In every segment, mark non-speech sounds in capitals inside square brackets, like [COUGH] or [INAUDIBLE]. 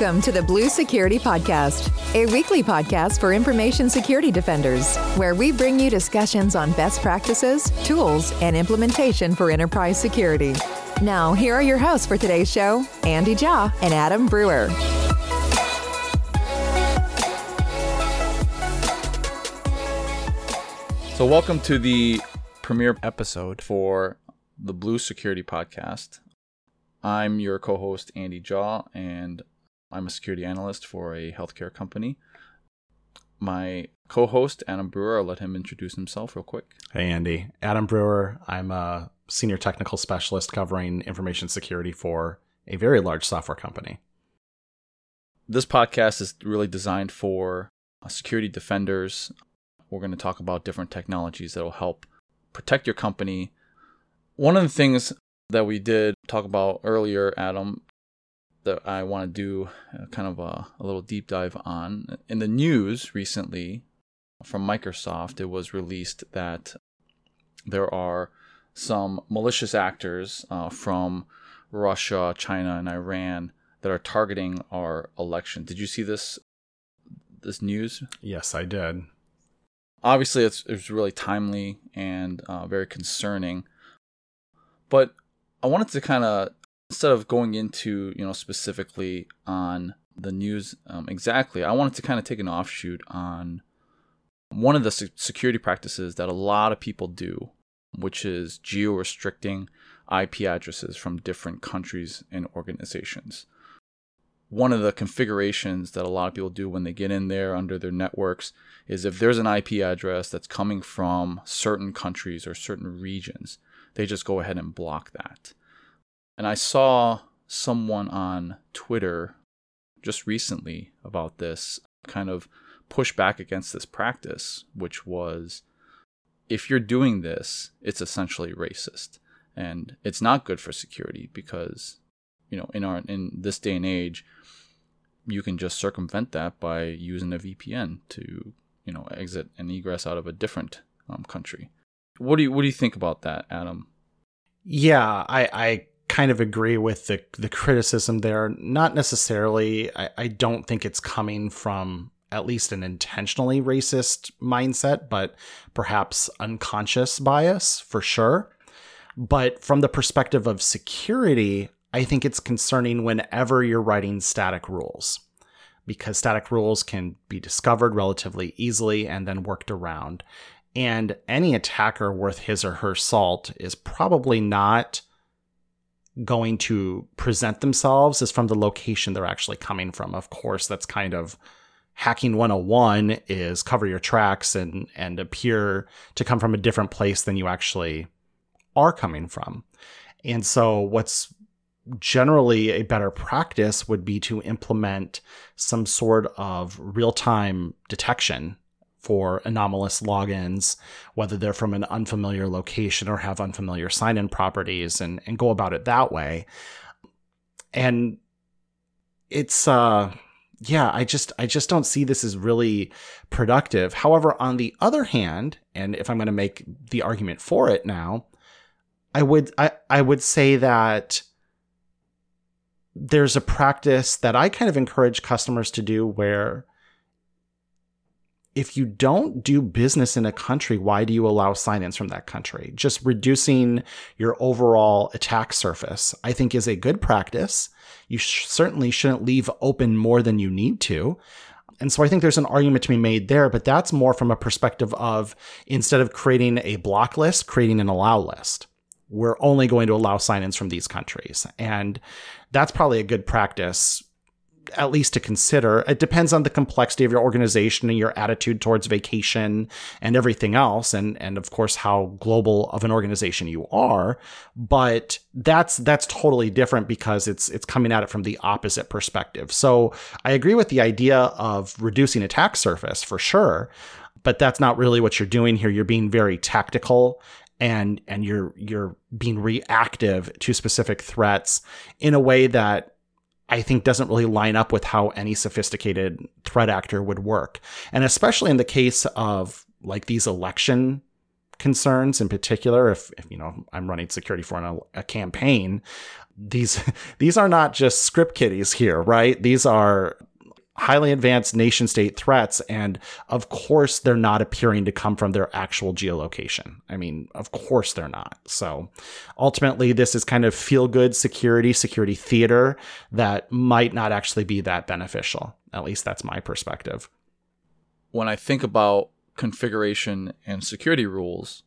Welcome to the Blue Security Podcast, a weekly podcast for information security defenders, where we bring you discussions on best practices, tools, and implementation for enterprise security. Now, here are your hosts for today's show Andy Jaw and Adam Brewer. So, welcome to the premiere episode for the Blue Security Podcast. I'm your co host, Andy Jaw, and I'm a security analyst for a healthcare company. My co host, Adam Brewer, I'll let him introduce himself real quick. Hey, Andy. Adam Brewer. I'm a senior technical specialist covering information security for a very large software company. This podcast is really designed for uh, security defenders. We're going to talk about different technologies that will help protect your company. One of the things that we did talk about earlier, Adam, that I want to do uh, kind of a, a little deep dive on. In the news recently from Microsoft, it was released that there are some malicious actors uh, from Russia, China, and Iran that are targeting our election. Did you see this this news? Yes, I did. Obviously, it's it's really timely and uh, very concerning. But I wanted to kind of instead of going into you know specifically on the news um, exactly, I wanted to kind of take an offshoot on one of the security practices that a lot of people do, which is geo restricting IP addresses from different countries and organizations. One of the configurations that a lot of people do when they get in there under their networks is if there's an IP address that's coming from certain countries or certain regions, they just go ahead and block that. And I saw someone on Twitter just recently about this kind of push back against this practice, which was if you're doing this, it's essentially racist. And it's not good for security because, you know, in our in this day and age, you can just circumvent that by using a VPN to, you know, exit and egress out of a different um, country. What do you what do you think about that, Adam? Yeah, I, I kind of agree with the the criticism there. Not necessarily. I, I don't think it's coming from at least an intentionally racist mindset, but perhaps unconscious bias for sure. But from the perspective of security, I think it's concerning whenever you're writing static rules because static rules can be discovered relatively easily and then worked around. And any attacker worth his or her salt is probably not going to present themselves is from the location they're actually coming from. Of course, that's kind of hacking 101 is cover your tracks and and appear to come from a different place than you actually are coming from. And so what's generally a better practice would be to implement some sort of real-time detection for anomalous logins, whether they're from an unfamiliar location or have unfamiliar sign in properties, and, and go about it that way. And it's, uh, yeah, I just I just don't see this as really productive. However, on the other hand, and if I'm going to make the argument for it now, I would I, I would say that there's a practice that I kind of encourage customers to do where if you don't do business in a country, why do you allow sign-ins from that country? Just reducing your overall attack surface, I think is a good practice. You sh- certainly shouldn't leave open more than you need to. And so I think there's an argument to be made there, but that's more from a perspective of instead of creating a block list, creating an allow list. We're only going to allow sign-ins from these countries. And that's probably a good practice at least to consider. It depends on the complexity of your organization and your attitude towards vacation and everything else, and and of course how global of an organization you are. But that's that's totally different because it's it's coming at it from the opposite perspective. So I agree with the idea of reducing attack surface for sure, but that's not really what you're doing here. You're being very tactical and and you're you're being reactive to specific threats in a way that I think doesn't really line up with how any sophisticated threat actor would work. And especially in the case of like these election concerns in particular, if, if you know I'm running security for an, a campaign, these [LAUGHS] these are not just script kiddies here, right? These are highly advanced nation state threats. And of course, they're not appearing to come from their actual geolocation. I mean, of course they're not. So ultimately, this is kind of feel good security, security theater that might not actually be that beneficial. At least that's my perspective. When I think about configuration and security rules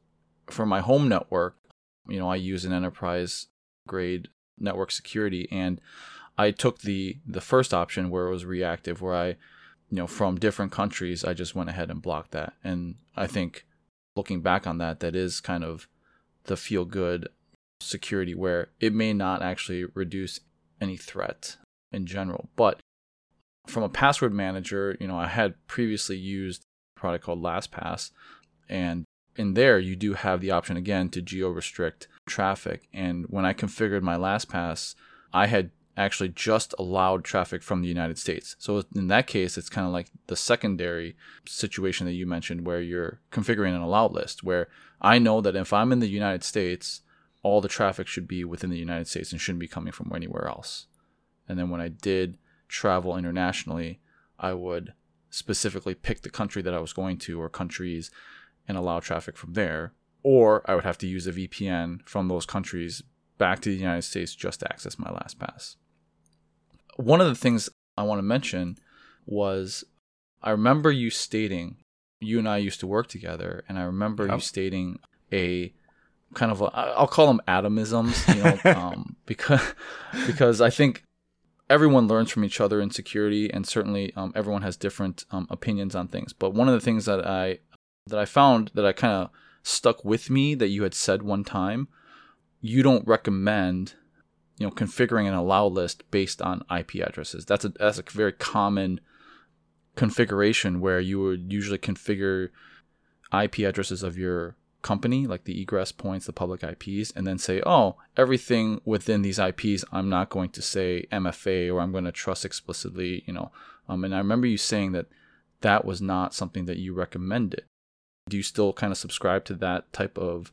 for my home network, you know, I use an enterprise grade network security and I took the the first option where it was reactive, where I, you know, from different countries, I just went ahead and blocked that. And I think looking back on that, that is kind of the feel good security where it may not actually reduce any threat in general. But from a password manager, you know, I had previously used a product called LastPass, and in there you do have the option again to geo restrict traffic. And when I configured my LastPass, I had actually just allowed traffic from the United States. So in that case, it's kind of like the secondary situation that you mentioned where you're configuring an allowed list, where I know that if I'm in the United States, all the traffic should be within the United States and shouldn't be coming from anywhere else. And then when I did travel internationally, I would specifically pick the country that I was going to or countries and allow traffic from there. Or I would have to use a VPN from those countries back to the United States just to access my LastPass one of the things I want to mention was I remember you stating you and I used to work together, and I remember yep. you stating a kind of a, I'll call them Adamisms, you know, [LAUGHS] um, because because I think everyone learns from each other in security, and certainly um, everyone has different um, opinions on things. But one of the things that I that I found that I kind of stuck with me that you had said one time, you don't recommend you know configuring an allow list based on IP addresses. That's a that's a very common configuration where you would usually configure IP addresses of your company, like the egress points, the public IPs, and then say, oh, everything within these IPs, I'm not going to say MFA or I'm going to trust explicitly, you know. Um, and I remember you saying that that was not something that you recommended. Do you still kind of subscribe to that type of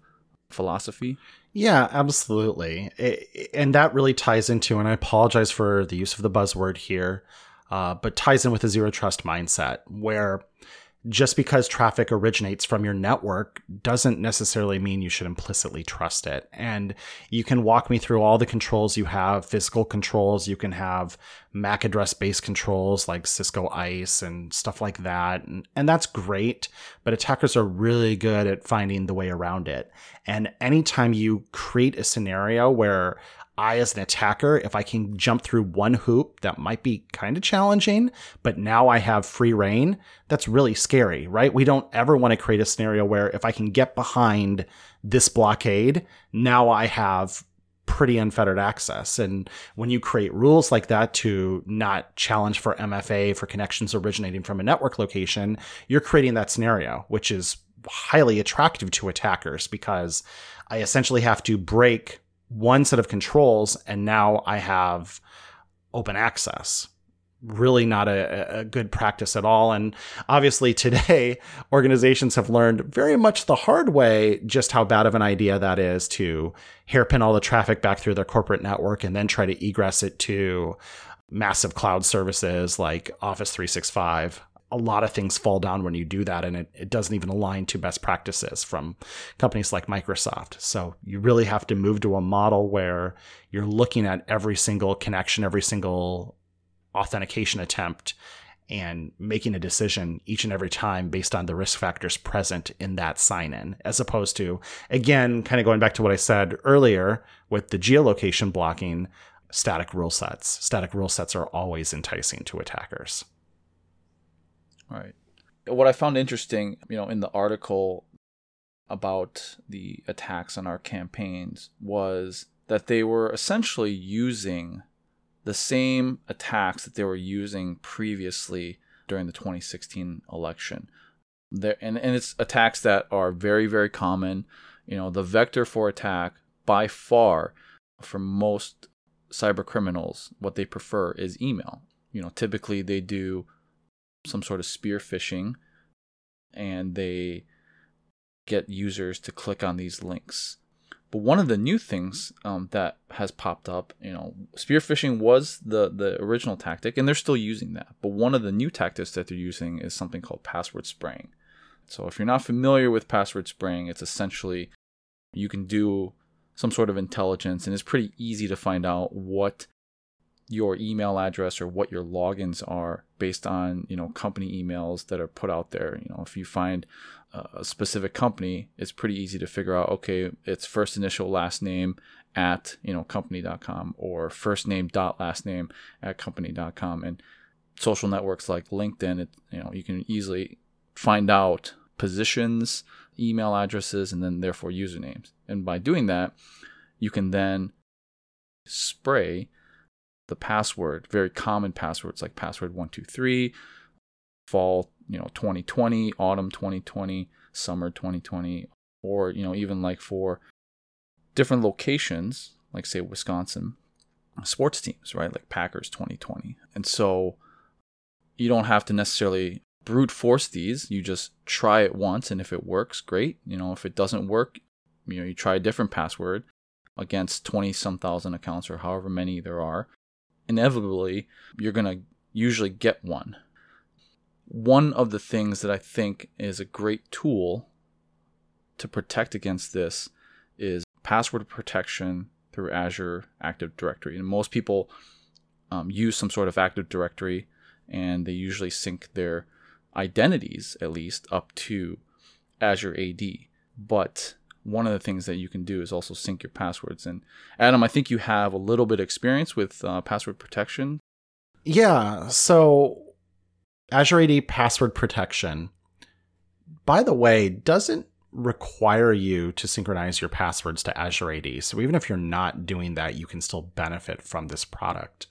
philosophy? Yeah, absolutely. It, and that really ties into, and I apologize for the use of the buzzword here, uh, but ties in with a zero trust mindset where just because traffic originates from your network doesn't necessarily mean you should implicitly trust it. And you can walk me through all the controls you have, physical controls, you can have MAC address based controls like Cisco ISE and stuff like that. And, and that's great, but attackers are really good at finding the way around it. And anytime you create a scenario where I, as an attacker, if I can jump through one hoop, that might be kind of challenging, but now I have free reign. That's really scary, right? We don't ever want to create a scenario where if I can get behind this blockade, now I have pretty unfettered access. And when you create rules like that to not challenge for MFA for connections originating from a network location, you're creating that scenario, which is highly attractive to attackers because I essentially have to break one set of controls and now I have open access. Really not a, a, good practice at all. And obviously, today, [LAUGHS] organizations have learned very much the hard way just how bad of an idea that is to hairpin all the traffic back through their corporate network and then try to egress it to massive cloud services like Office 365 a lot of things fall down when you do that and it, it doesn't even align to best practices from companies like Microsoft. So you really have to move to a model where you're looking at every single connection, every single authentication attempt and making a decision each and every time based on the risk factors present in that sign in, as opposed to, again, kind of going back to what I said earlier with the geolocation blocking, static rule sets. Static rule sets are always enticing to attackers. Right. What I found interesting, you know, in the article about the attacks on our campaigns was that they were essentially using the same attacks that they were using previously during the 2016 election. There and, and it's attacks that are very, very common. You know, the vector for attack by far for most cyber criminals, what they prefer is email. You know, typically they do some sort of spear phishing and they get users to click on these links. But one of the new things um, that has popped up, you know, spear phishing was the the original tactic, and they're still using that. But one of the new tactics that they're using is something called password spraying. So if you're not familiar with password spraying, it's essentially you can do some sort of intelligence, and it's pretty easy to find out what your email address or what your logins are based on you know company emails that are put out there. You know if you find a specific company it's pretty easy to figure out okay it's first initial last name at you know company.com or first name dot last name at company.com and social networks like linkedin it, you know you can easily find out positions email addresses and then therefore usernames. And by doing that you can then spray the password, very common passwords like password 123, fall, you know, 2020, autumn 2020, summer 2020, or, you know, even like for different locations, like say Wisconsin, sports teams, right? Like Packers 2020. And so you don't have to necessarily brute force these. You just try it once and if it works, great. You know, if it doesn't work, you know, you try a different password against 20 some thousand accounts or however many there are inevitably you're going to usually get one. One of the things that I think is a great tool to protect against this is password protection through Azure Active Directory. And most people um, use some sort of Active Directory and they usually sync their identities, at least, up to Azure AD. But one of the things that you can do is also sync your passwords. And Adam, I think you have a little bit of experience with uh, password protection. Yeah. So Azure AD password protection, by the way, doesn't require you to synchronize your passwords to Azure AD. So even if you're not doing that, you can still benefit from this product.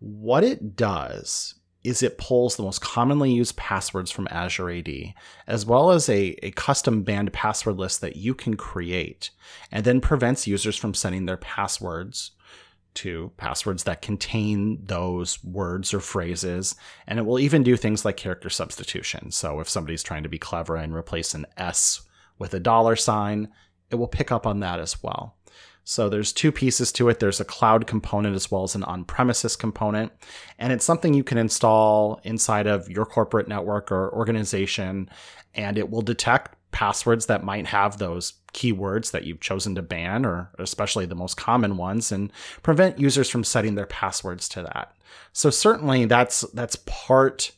What it does is it pulls the most commonly used passwords from Azure AD, as well as a, a custom banned password list that you can create, and then prevents users from sending their passwords to passwords that contain those words or phrases. And it will even do things like character substitution. So if somebody's trying to be clever and replace an S with a dollar sign, it will pick up on that as well. So there's two pieces to it. There's a cloud component as well as an on-premises component, and it's something you can install inside of your corporate network or organization, and it will detect passwords that might have those keywords that you've chosen to ban or especially the most common ones and prevent users from setting their passwords to that. So certainly that's that's part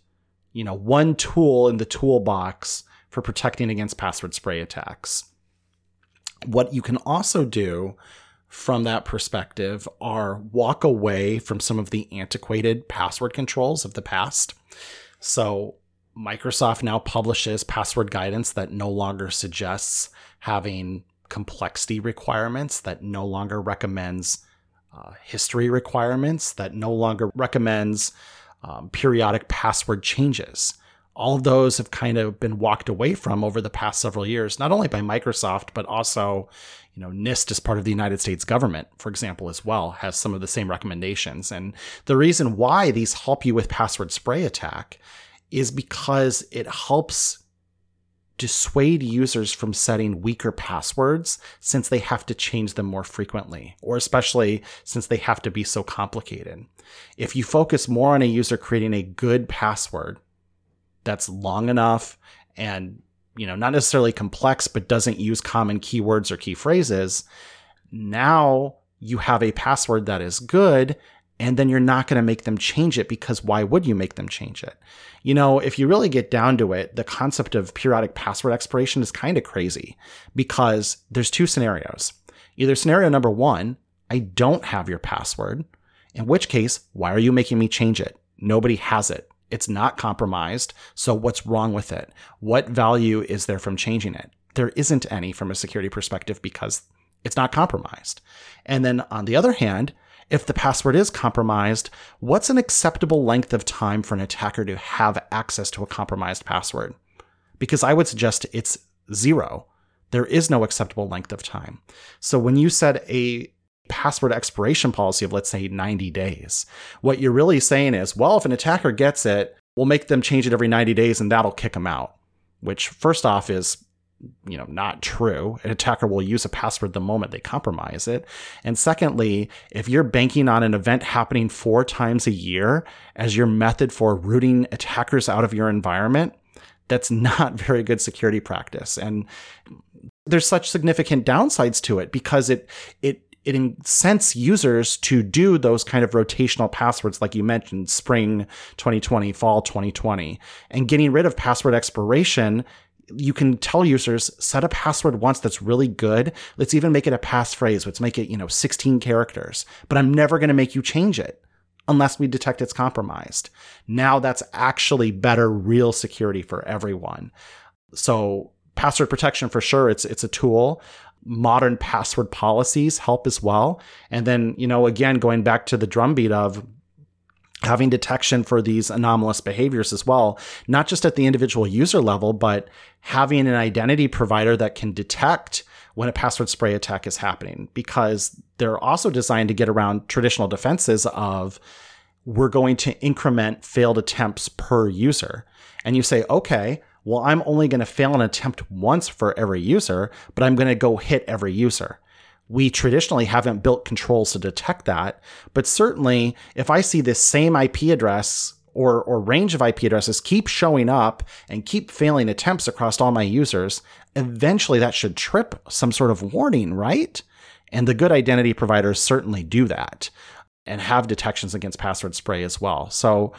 you know one tool in the toolbox for protecting against password spray attacks. What you can also do from that perspective are walk away from some of the antiquated password controls of the past. So, Microsoft now publishes password guidance that no longer suggests having complexity requirements, that no longer recommends uh, history requirements, that no longer recommends um, periodic password changes all of those have kind of been walked away from over the past several years, not only by Microsoft, but also, you know, NIST as part of the United States government, for example, as well, has some of the same recommendations. And the reason why these help you with password spray attack is because it helps dissuade users from setting weaker passwords since they have to change them more frequently, or especially since they have to be so complicated. If you focus more on a user creating a good password, that's long enough and you know not necessarily complex but doesn't use common keywords or key phrases now you have a password that is good and then you're not going to make them change it because why would you make them change it? You know if you really get down to it the concept of periodic password expiration is kind of crazy because there's two scenarios. Either scenario number 1 I don't have your password in which case why are you making me change it? Nobody has it it's not compromised. So what's wrong with it? What value is there from changing it? There isn't any from a security perspective because it's not compromised. And then on the other hand, if the password is compromised, what's an acceptable length of time for an attacker to have access to a compromised password? Because I would suggest it's zero. There is no acceptable length of time. So when you set a password expiration policy of, let's say, 90 days. What you're really saying is, well, if an attacker gets it, we'll make them change it every 90 days and that'll kick them out. Which, first off, is you know not true an attacker will use a password the moment they compromise it and secondly if you're banking on an event happening four times a year as your method for rooting attackers out of your environment that's not [LAUGHS] very good security practice and there's such significant downsides to it because it it it incents users to do those kind of rotational passwords, like you mentioned, spring 2020, fall 2020. And getting rid of password expiration, you can tell users set a password once that's really good. Let's even make it a passphrase. Let's make it, you know, 16 characters, but I'm never going to make you change it unless we detect it's compromised. Now that's actually better real security for everyone. So password protection for sure, it's, it's a tool modern password policies help as well. And then, you know, again, going back to the drumbeat of having detection for these anomalous behaviors as well, not just at the individual user level, but having an identity provider that can detect when a password spray attack is happening because they're also designed to get around traditional defenses of we're going to increment failed attempts per user. And you say, okay, well, I'm only going to fail an attempt once for every user, but I'm going to go hit every user. We traditionally haven't built controls to detect that, but certainly if I see this same IP address or, or range of IP addresses keep showing up and keep failing attempts across all my users, eventually that should trip some sort of warning, right? And the good identity providers certainly do that and have detections against password spray as well. So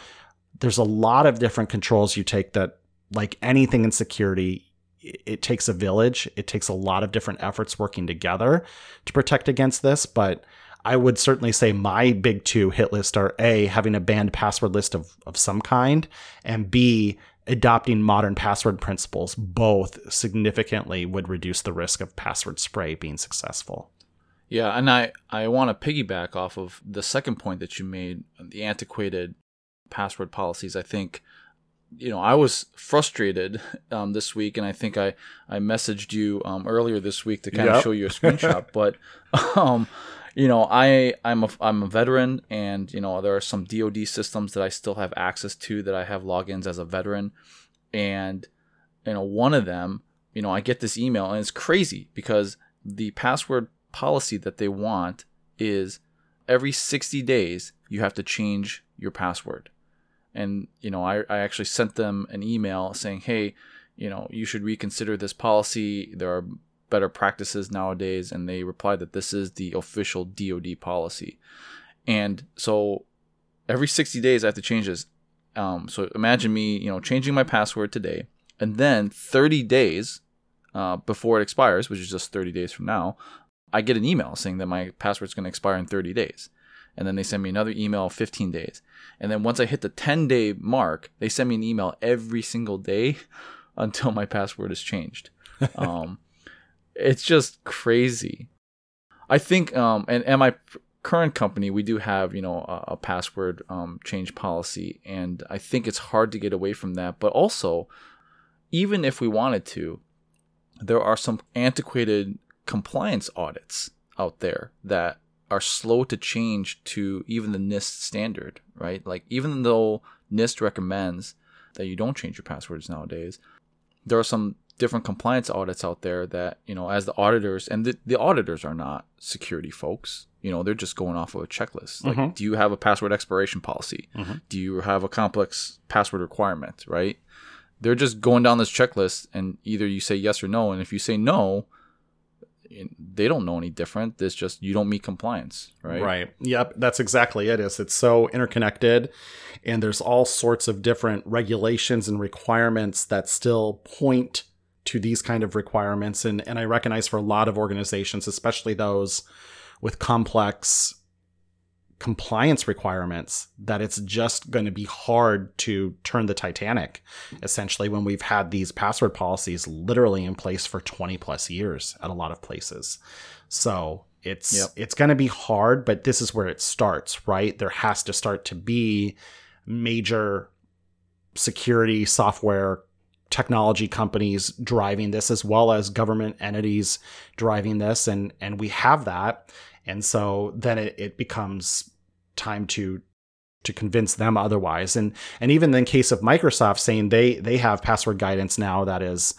there's a lot of different controls you take that like anything in security, it takes a village. It takes a lot of different efforts working together to protect against this. But I would certainly say my big two hit list are A, having a banned password list of, of some kind, and B, adopting modern password principles. Both significantly would reduce the risk of password spray being successful. Yeah, and I, I want to piggyback off of the second point that you made, the antiquated password policies. I think you know, I was frustrated um, this week, and I think I I messaged you um, earlier this week to kind yep. of show you a screenshot. [LAUGHS] but um, you know, I I'm a I'm a veteran, and you know there are some DoD systems that I still have access to that I have logins as a veteran, and you know one of them, you know, I get this email, and it's crazy because the password policy that they want is every 60 days you have to change your password and you know I, I actually sent them an email saying hey you know you should reconsider this policy. There are better practices nowadays. And they replied that this is the official dod policy. And so every 60 days i have to change this. Um, so imagine me you know changing my password today. And then 30 days uh, before it expires which is just 30 days from now i get an email saying that my password is going to expire in 30 days and then they send me another email 15 days. And then once i hit the 10 day mark they send me an email every single day [LAUGHS] until my password is changed. [LAUGHS] Um, it's just crazy. I think um, and, and my current company we do have you know a, a password um, change policy and i think it's hard to get away from that. But also even if we wanted to there are some antiquated compliance audits out there that are slow to change to even the NIST standard, right? Like even though NIST recommends that you don't change your passwords nowadays, there are some different compliance audits out there that, you know, as the auditors and the, the auditors are not security folks. You know, they're just going off of a checklist. Like, mm-hmm. do you have a password expiration policy? Mm-hmm. Do you have a complex password requirement, right? They're just going down this checklist and either you say yes or no. And if you say no, they don't know any different. It's just you don't meet compliance, right? Right. Yep. That's exactly it. Is it's so interconnected, and there's all sorts of different regulations and requirements that still point to these kind of requirements. And and I recognize for a lot of organizations, especially those with complex compliance requirements that it's just going to be hard to turn the Titanic essentially when we've had these password policies literally in place for 20 plus years at a lot of places. So it's yep. it's going to be hard, but this is where it starts, right? There has to start to be major security software technology companies driving this as well as government entities driving this and and we have that and so then it, it becomes time to to convince them otherwise and and even in case of microsoft saying they they have password guidance now that is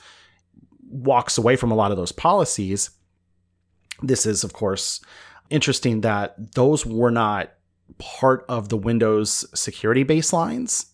walks away from a lot of those policies. This is, of course, interesting that those were not part of the Windows security baselines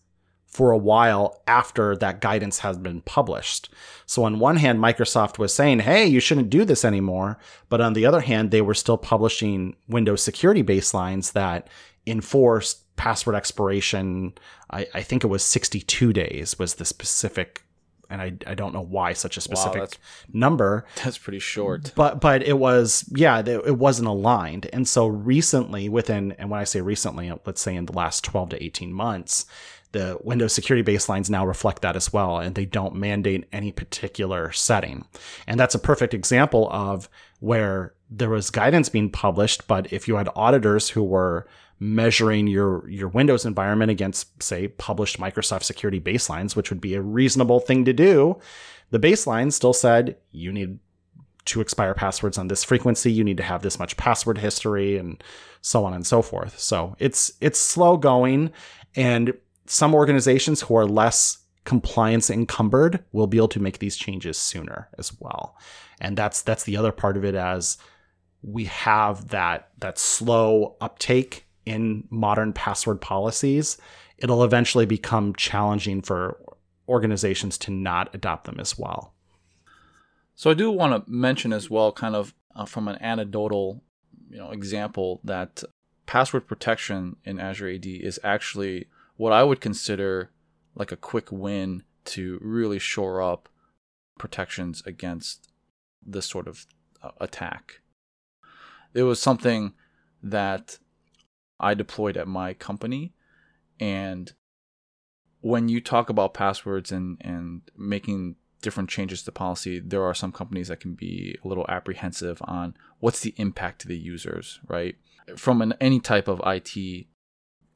for a while after that guidance has been published. So, on one hand, Microsoft was saying, hey, you shouldn't do this anymore. But on the other hand, they were still publishing Windows security baselines that enforced password expiration. I, I think it was 62 days was the specific and I, I don't know why such a specific wow, that's, number. That's pretty short. But but it was yeah it wasn't aligned, and so recently within and when I say recently, let's say in the last twelve to eighteen months, the Windows security baselines now reflect that as well, and they don't mandate any particular setting. And that's a perfect example of where there was guidance being published, but if you had auditors who were measuring your your Windows environment against, say, published Microsoft security baselines, which would be a reasonable thing to do, the baseline still said you need to expire passwords on this frequency, you need to have this much password history, and so on and so forth. So it's it's slow going, and some organizations who are less compliance encumbered will be able to make these changes sooner as well. And that's that's the other part of it as we have that that slow uptake in modern password policies, it'll eventually become challenging for organizations to not adopt them as well. So I do want to mention as well kind of uh, from an anecdotal, you know, example that password protection in Azure AD is actually what I would consider like a quick win to really shore up protections against this sort of uh, attack. It was something that I deployed at my company and when you talk about passwords and and making different changes to policy, there are some companies that can be a little apprehensive on what's the impact to the users, right? From an, any type of IT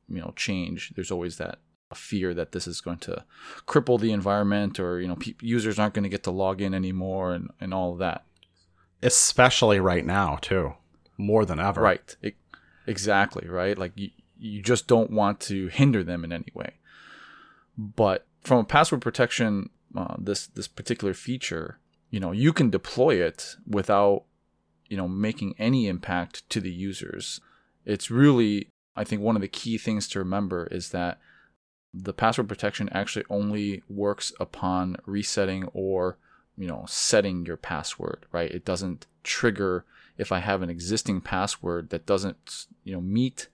you know change there's always that fear that this is going to cripple the environment or you know pe- users aren't going to get to log in anymore and, and all of that. Especially right now too. More than ever. Right. It, exactly right? Like you, you just don't want to hinder them in any way. But from a password protection uh, this this particular feature you know you can deploy it without you know making any impact to the users. It's really I think one of the key things to remember is that the password protection actually only works upon resetting or you know setting your password right? It doesn't trigger if i have an existing password that doesn't you know meet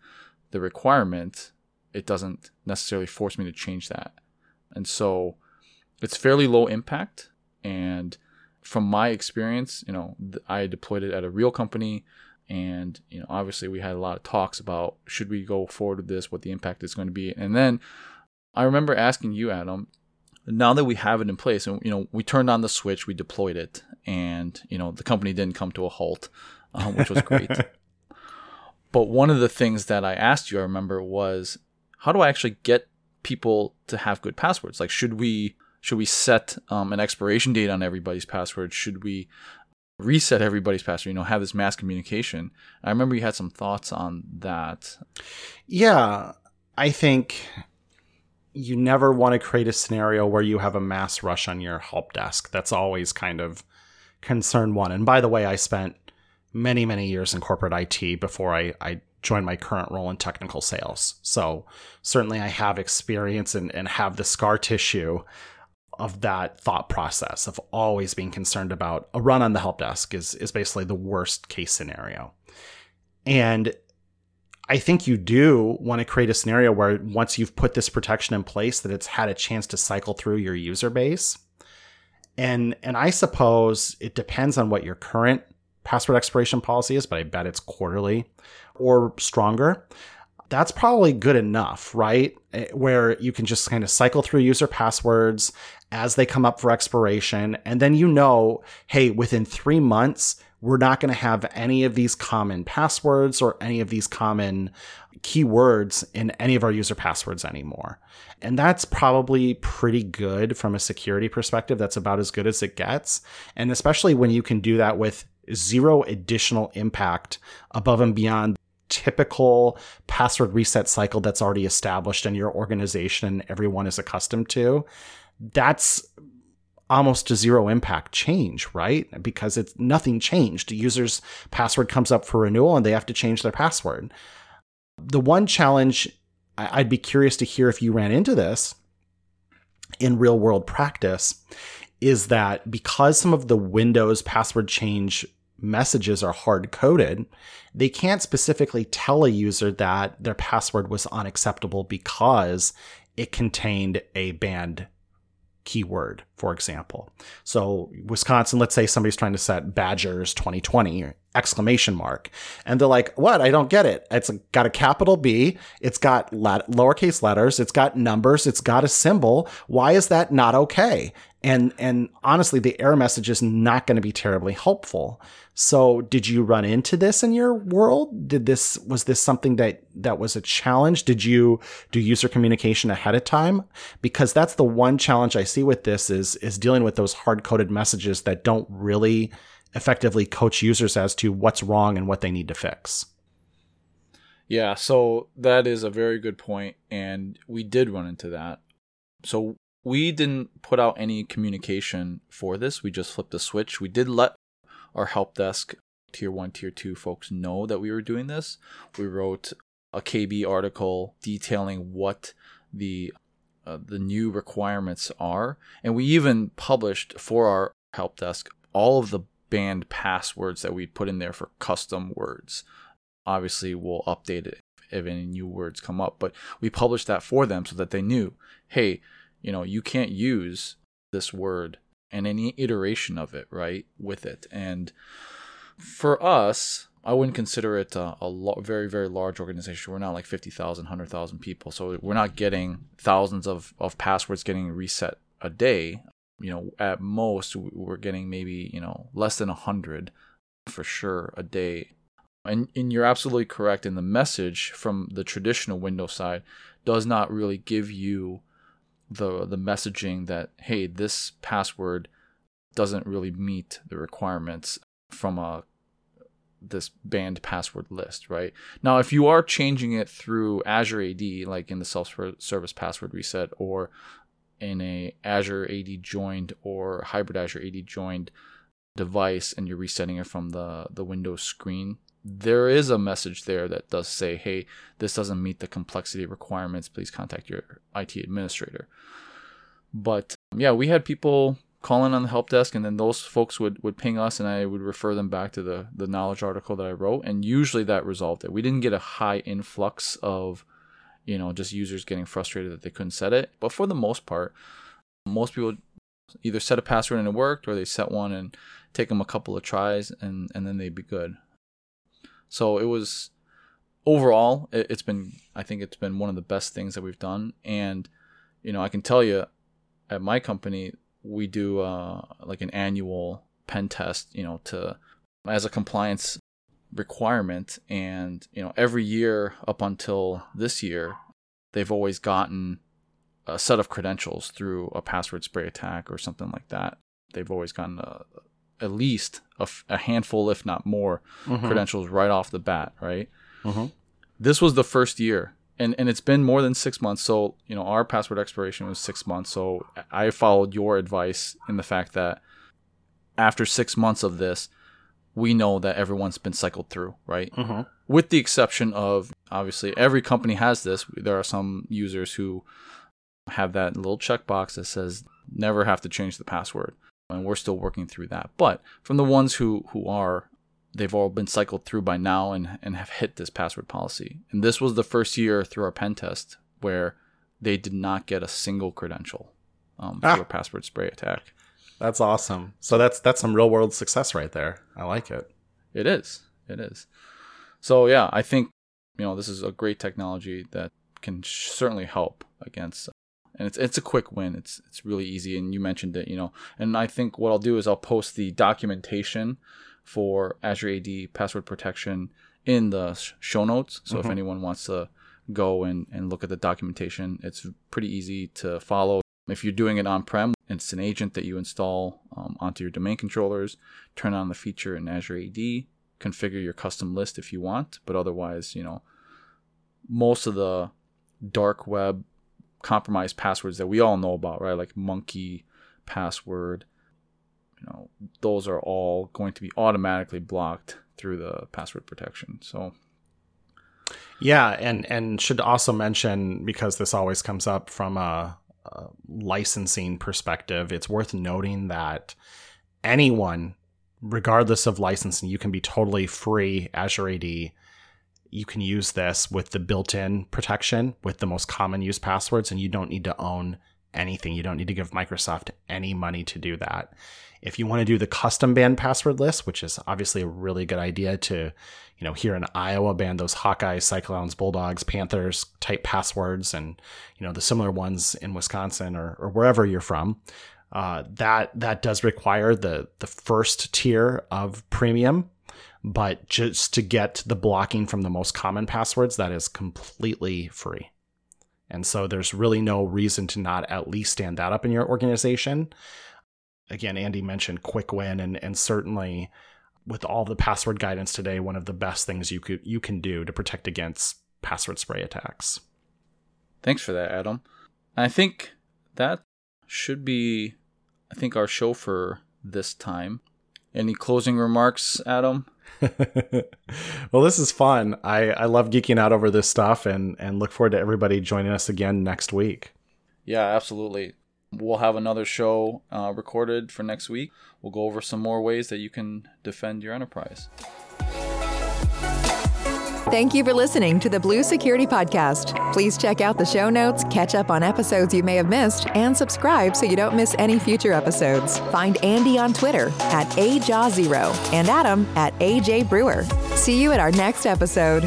the requirement it doesn't necessarily force me to change that. And so it's fairly low impact and from my experience you know i deployed it at a real company and you know obviously we had a lot of talks about should we go forward with this what the impact is going to be. And then i remember asking you adam now that we have it in place and you know we turned on the switch we deployed it and you know the company didn't come to a halt um, which was great. [LAUGHS] But one of the things that i asked you i remember was how do i actually get people to have good passwords? Like should we should we set um, an expiration date on everybody's password should we reset everybody's password, you know, have this mass communication. I remember you had some thoughts on that. Yeah, I think you never want to create a scenario where you have a mass rush on your help desk. That's always kind of concern one. And by the way, I spent many, many years in corporate IT before I, I joined my current role in technical sales. So certainly I have experience and, and have the scar tissue of that thought process of always being concerned about a run on the help desk is is basically the worst case scenario. And I think you do want to create a scenario where once you've put this protection in place that it's had a chance to cycle through your user base. And and I suppose it depends on what your current password expiration policy is, but I bet it's quarterly or stronger that's probably good enough, right? Eh, where you can just kind of cycle through user passwords as they come up for expiration. And then you know, hey, within three months, we're not going to have any of these common passwords or any of these common keywords in any of our user passwords anymore. And that's probably pretty good from a security perspective. That's about as good as it gets. And especially when you can do that with zero additional impact above and beyond typical password reset cycle that's already established in your organization and everyone is accustomed to. That's almost a zero impact change, right? Because it's nothing changed. The user's password comes up for renewal and they have to change their password. The one challenge I'd be curious to hear if you ran into this in real world practice is that because some of the Windows password change messages are hard coded, they can't specifically tell a user that their password was unacceptable because it contained a banned keyword, for example. So Wisconsin, let's say somebody's trying to set Badgers 2020 exclamation mark, and they're like, "What? I don't get it. It's got a capital B. It's got lowercase letters. It's got numbers. It's got a symbol. Why is that not okay?" And and honestly, the error message is not going to be terribly helpful. So, did you run into this in your world? Did this was this something that that was a challenge? Did you do user communication ahead of time? Because that's the one challenge I see with this is is dealing with those hard-coded messages that don't really effectively coach users as to what's wrong and what they need to fix. Yeah, so that is a very good point and we did run into that. So we didn't put out any communication for this. We just flipped the switch. We did let our help desk tier one, tier two folks know that we were doing this. We wrote a KB article detailing what the uh, the new requirements are, and we even published for our help desk all of the banned passwords that we put in there for custom words. Obviously, we'll update it if any new words come up, but we published that for them so that they knew, hey, you know, you can't use this word and any iteration of it, right, with it. And for us, I wouldn't consider it a, a lo- very, very large organization. We're not like 50,000, 100,000 people. So we're not getting thousands of, of passwords getting reset a day. You know, at most, we're getting maybe, you know, less than 100 for sure a day. And, and you're absolutely correct. in the message from the traditional Windows side does not really give you the the messaging that hey this password doesn't really meet the requirements from a this banned password list, right? Now, if you are changing it through Azure AD, like in the self-service password reset, or in a Azure AD joined or hybrid Azure AD joined device, and you're resetting it from the the Windows screen, there is a message there that does say, hey, this doesn't meet the complexity requirements. Please contact your IT administrator. But um, yeah, we had people calling on the help desk and then those folks would, would ping us and I would refer them back to the, the knowledge article that I wrote. And usually that resolved it. We didn't get a high influx of, you know, just users getting frustrated that they couldn't set it. But for the most part, most people either set a password and it worked or they set one and take them a couple of tries and, and then they'd be good. So it was overall, it, it's been I think it's been one of the best things that we've done. And you know, I can tell you, at my company, we do uh, like an annual pen test. You know, to as a compliance requirement, and you know, every year up until this year, they've always gotten a set of credentials through a password spray attack or something like that. They've always gotten a, at least a, a handful, if not more, mm-hmm. credentials right off the bat, right? Mm-hmm. This was the first year, and and it's been more than six months. So you know, our password expiration was six months. So I followed your advice in the fact that after six months of this, we know that everyone's been cycled through, right? Mm-hmm. With the exception of obviously every company has this. There are some users who have that little checkbox that says never have to change the password and we're still working through that. But from the ones who who are, they've all been cycled through by now and and have hit this password policy. And this was the first year through our pen test where they did not get a single credential um, ah. through a password spray attack. That's awesome. So that's that's some real world success right there. I like it. It is. It is. So yeah, I think you know this is a great technology that can certainly help against and it's it's a quick win. It's it's really easy, and you mentioned it, you know. And I think what I'll do is I'll post the documentation for Azure AD password protection in the show notes. So mm-hmm. if anyone wants to go and, and look at the documentation, it's pretty easy to follow. If you're doing it on prem, it's an agent that you install um, onto your domain controllers, turn on the feature in Azure AD, configure your custom list if you want, but otherwise, you know, most of the dark web compromised passwords that we all know about, right? Like monkey password, you know, those are all going to be automatically blocked through the password protection. So yeah, and and should also mention because this always comes up from a, a licensing perspective, it's worth noting that anyone regardless of licensing, you can be totally free Azure AD. You can use this with the built in protection with the most common use passwords, and you don't need to own anything. You don't need to give Microsoft any money to do that. If you want to do the custom banned password list, which is obviously a really good idea to, you know, here in Iowa ban those Hawkeyes, Cyclones, Bulldogs, Panthers type passwords and, you know, the similar ones in Wisconsin or, or wherever you're from. Uh, that that does require the the first tier of premium, but just to get the blocking from the most common passwords, that is completely free. And so there's really no reason to not at least stand that up in your organization. Again, Andy mentioned quick win and and certainly with all the password guidance today, one of the best things you could you can do to protect against password spray attacks. Thanks for that, Adam. I think that should be I think, our show for this time. Any closing remarks, Adam? [LAUGHS] well, this is fun. I, I love geeking out over this stuff and, and look forward to everybody joining us again next week. Yeah, absolutely. We'll have another show uh, recorded for next week. We'll go over some more ways that you can defend your enterprise. Thank you for listening to the Blue Security Podcast. Please check out the show notes, catch up on episodes you may have missed, and subscribe so you don't miss any future episodes. Find Andy on Twitter at AJaw0 and Adam at AJ Brewer. See you at our next episode.